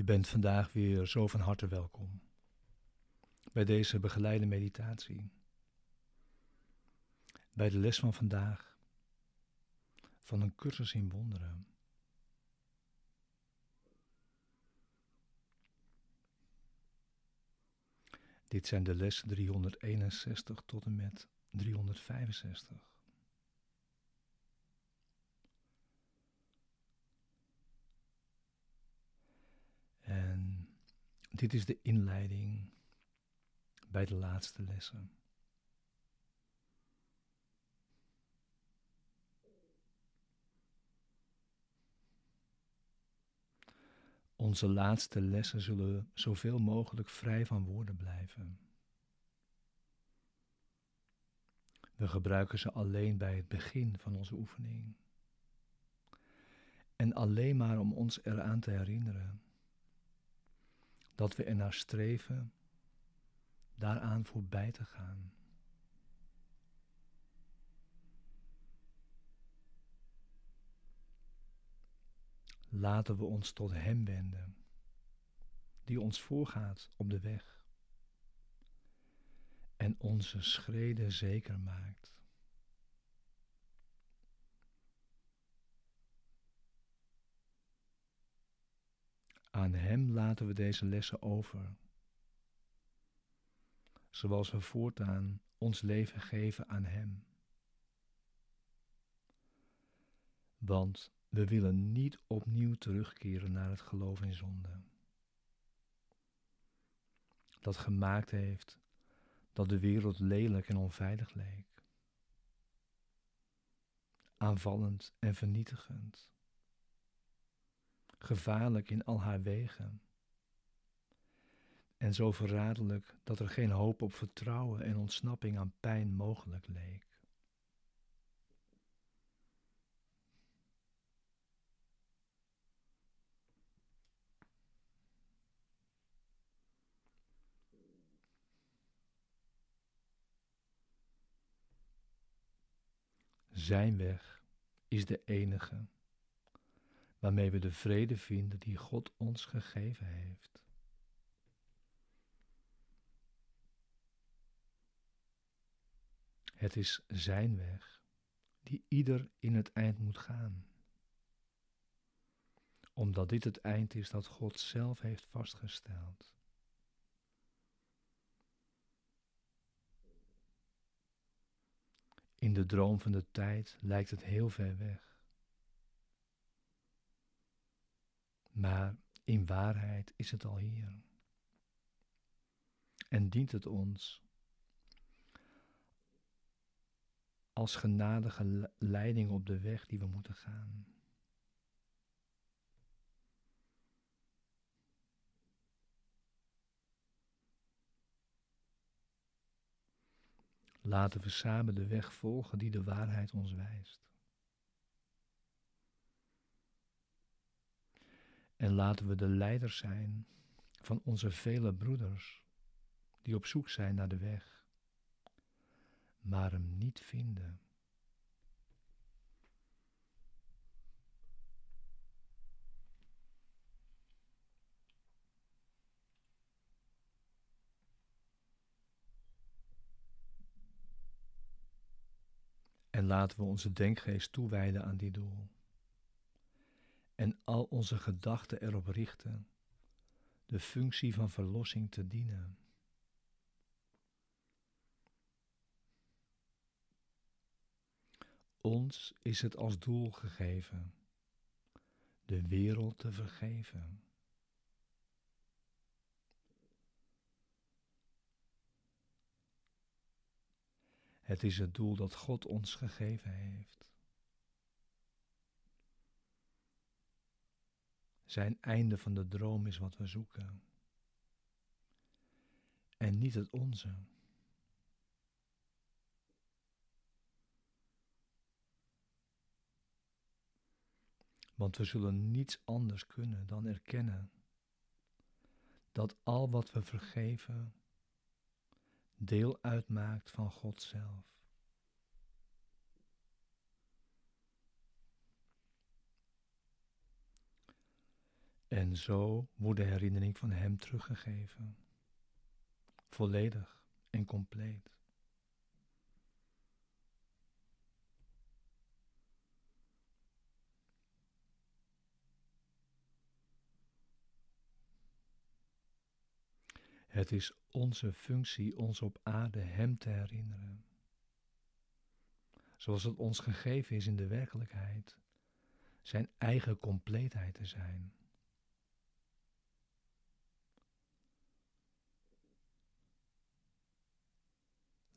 Je bent vandaag weer zo van harte welkom bij deze begeleide meditatie. Bij de les van vandaag van een cursus in wonderen. Dit zijn de lessen 361 tot en met 365. Dit is de inleiding bij de laatste lessen. Onze laatste lessen zullen zoveel mogelijk vrij van woorden blijven. We gebruiken ze alleen bij het begin van onze oefening. En alleen maar om ons eraan te herinneren dat we ernaar streven daaraan voorbij te gaan. Laten we ons tot Hem wenden, die ons voorgaat op de weg en onze schreden zeker maakt. Aan Hem laten we deze lessen over, zoals we voortaan ons leven geven aan Hem. Want we willen niet opnieuw terugkeren naar het geloof in zonde. Dat gemaakt heeft dat de wereld lelijk en onveilig leek. Aanvallend en vernietigend gevaarlijk in al haar wegen. En zo verraderlijk dat er geen hoop op vertrouwen en ontsnapping aan pijn mogelijk leek. Zijn weg is de enige waarmee we de vrede vinden die God ons gegeven heeft. Het is Zijn weg die ieder in het eind moet gaan, omdat dit het eind is dat God zelf heeft vastgesteld. In de droom van de tijd lijkt het heel ver weg. Maar in waarheid is het al hier. En dient het ons als genadige leiding op de weg die we moeten gaan. Laten we samen de weg volgen die de waarheid ons wijst. En laten we de leiders zijn van onze vele broeders die op zoek zijn naar de weg, maar hem niet vinden. En laten we onze denkgeest toewijden aan dit doel en al onze gedachten erop richten de functie van verlossing te dienen. Ons is het als doel gegeven de wereld te vergeven. Het is het doel dat God ons gegeven heeft. Zijn einde van de droom is wat we zoeken. En niet het onze. Want we zullen niets anders kunnen dan erkennen dat al wat we vergeven deel uitmaakt van God zelf. En zo wordt de herinnering van Hem teruggegeven, volledig en compleet. Het is onze functie ons op aarde Hem te herinneren. Zoals het ons gegeven is in de werkelijkheid, Zijn eigen compleetheid te zijn.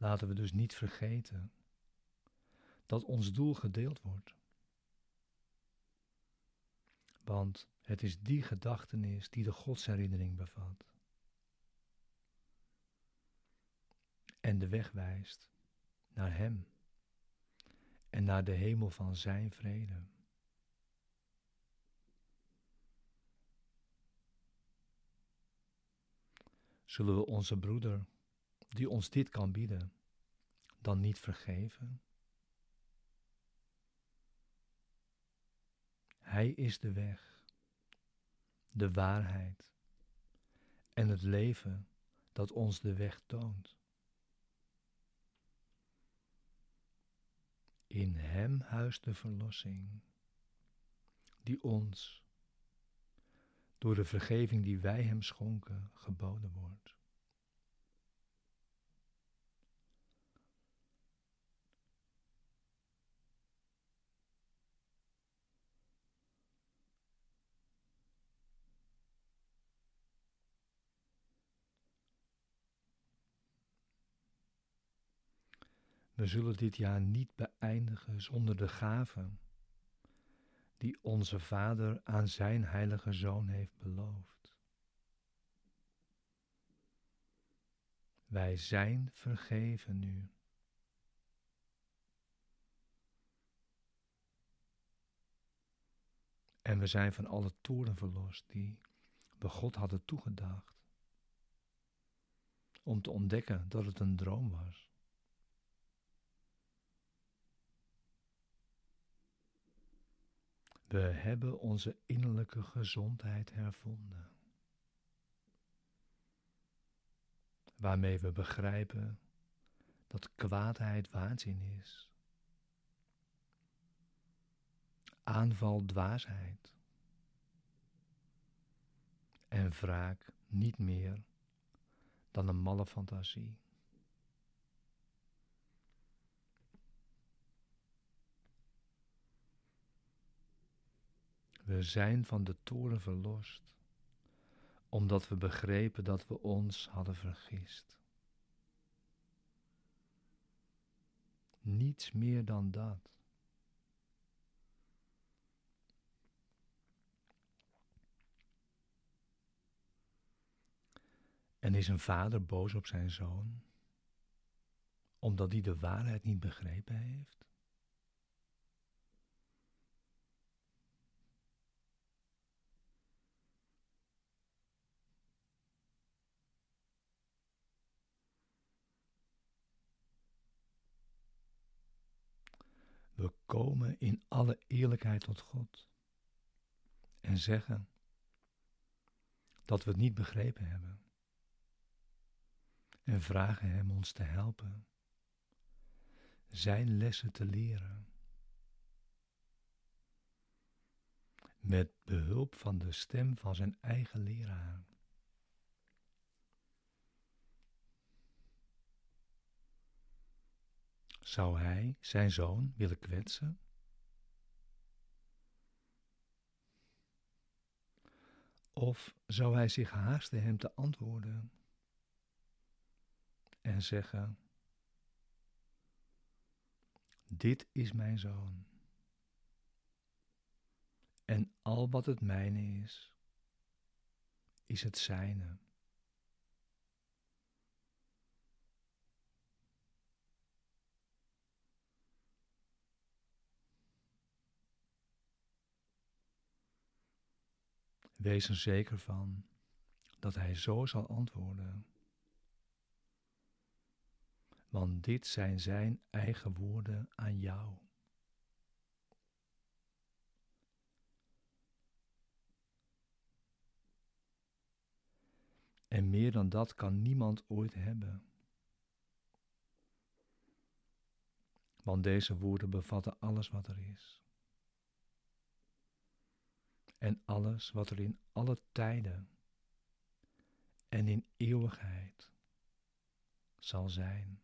Laten we dus niet vergeten dat ons doel gedeeld wordt. Want het is die gedachtenis die de godsherinnering bevat. En de weg wijst naar Hem en naar de hemel van Zijn vrede. Zullen we onze broeder die ons dit kan bieden, dan niet vergeven? Hij is de weg, de waarheid en het leven dat ons de weg toont. In Hem huist de verlossing, die ons, door de vergeving die wij Hem schonken, geboden wordt. We zullen dit jaar niet beëindigen zonder de gave die onze Vader aan Zijn Heilige Zoon heeft beloofd. Wij zijn vergeven nu. En we zijn van alle toren verlost die we God hadden toegedacht. Om te ontdekken dat het een droom was. We hebben onze innerlijke gezondheid hervonden. Waarmee we begrijpen dat kwaadheid waanzin is. Aanval dwaasheid. En wraak niet meer dan een malle fantasie. We zijn van de toren verlost, omdat we begrepen dat we ons hadden vergist. Niets meer dan dat. En is een vader boos op zijn zoon, omdat hij de waarheid niet begrepen heeft? We komen in alle eerlijkheid tot God en zeggen dat we het niet begrepen hebben en vragen Hem ons te helpen Zijn lessen te leren. Met behulp van de stem van zijn eigen leraar. Zou hij zijn zoon willen kwetsen? Of zou hij zich haasten hem te antwoorden en zeggen: Dit is mijn zoon. En al wat het mijne is, is het zijne. Wees er zeker van dat hij zo zal antwoorden. Want dit zijn zijn eigen woorden aan jou. En meer dan dat kan niemand ooit hebben. Want deze woorden bevatten alles wat er is. En alles wat er in alle tijden en in eeuwigheid zal zijn.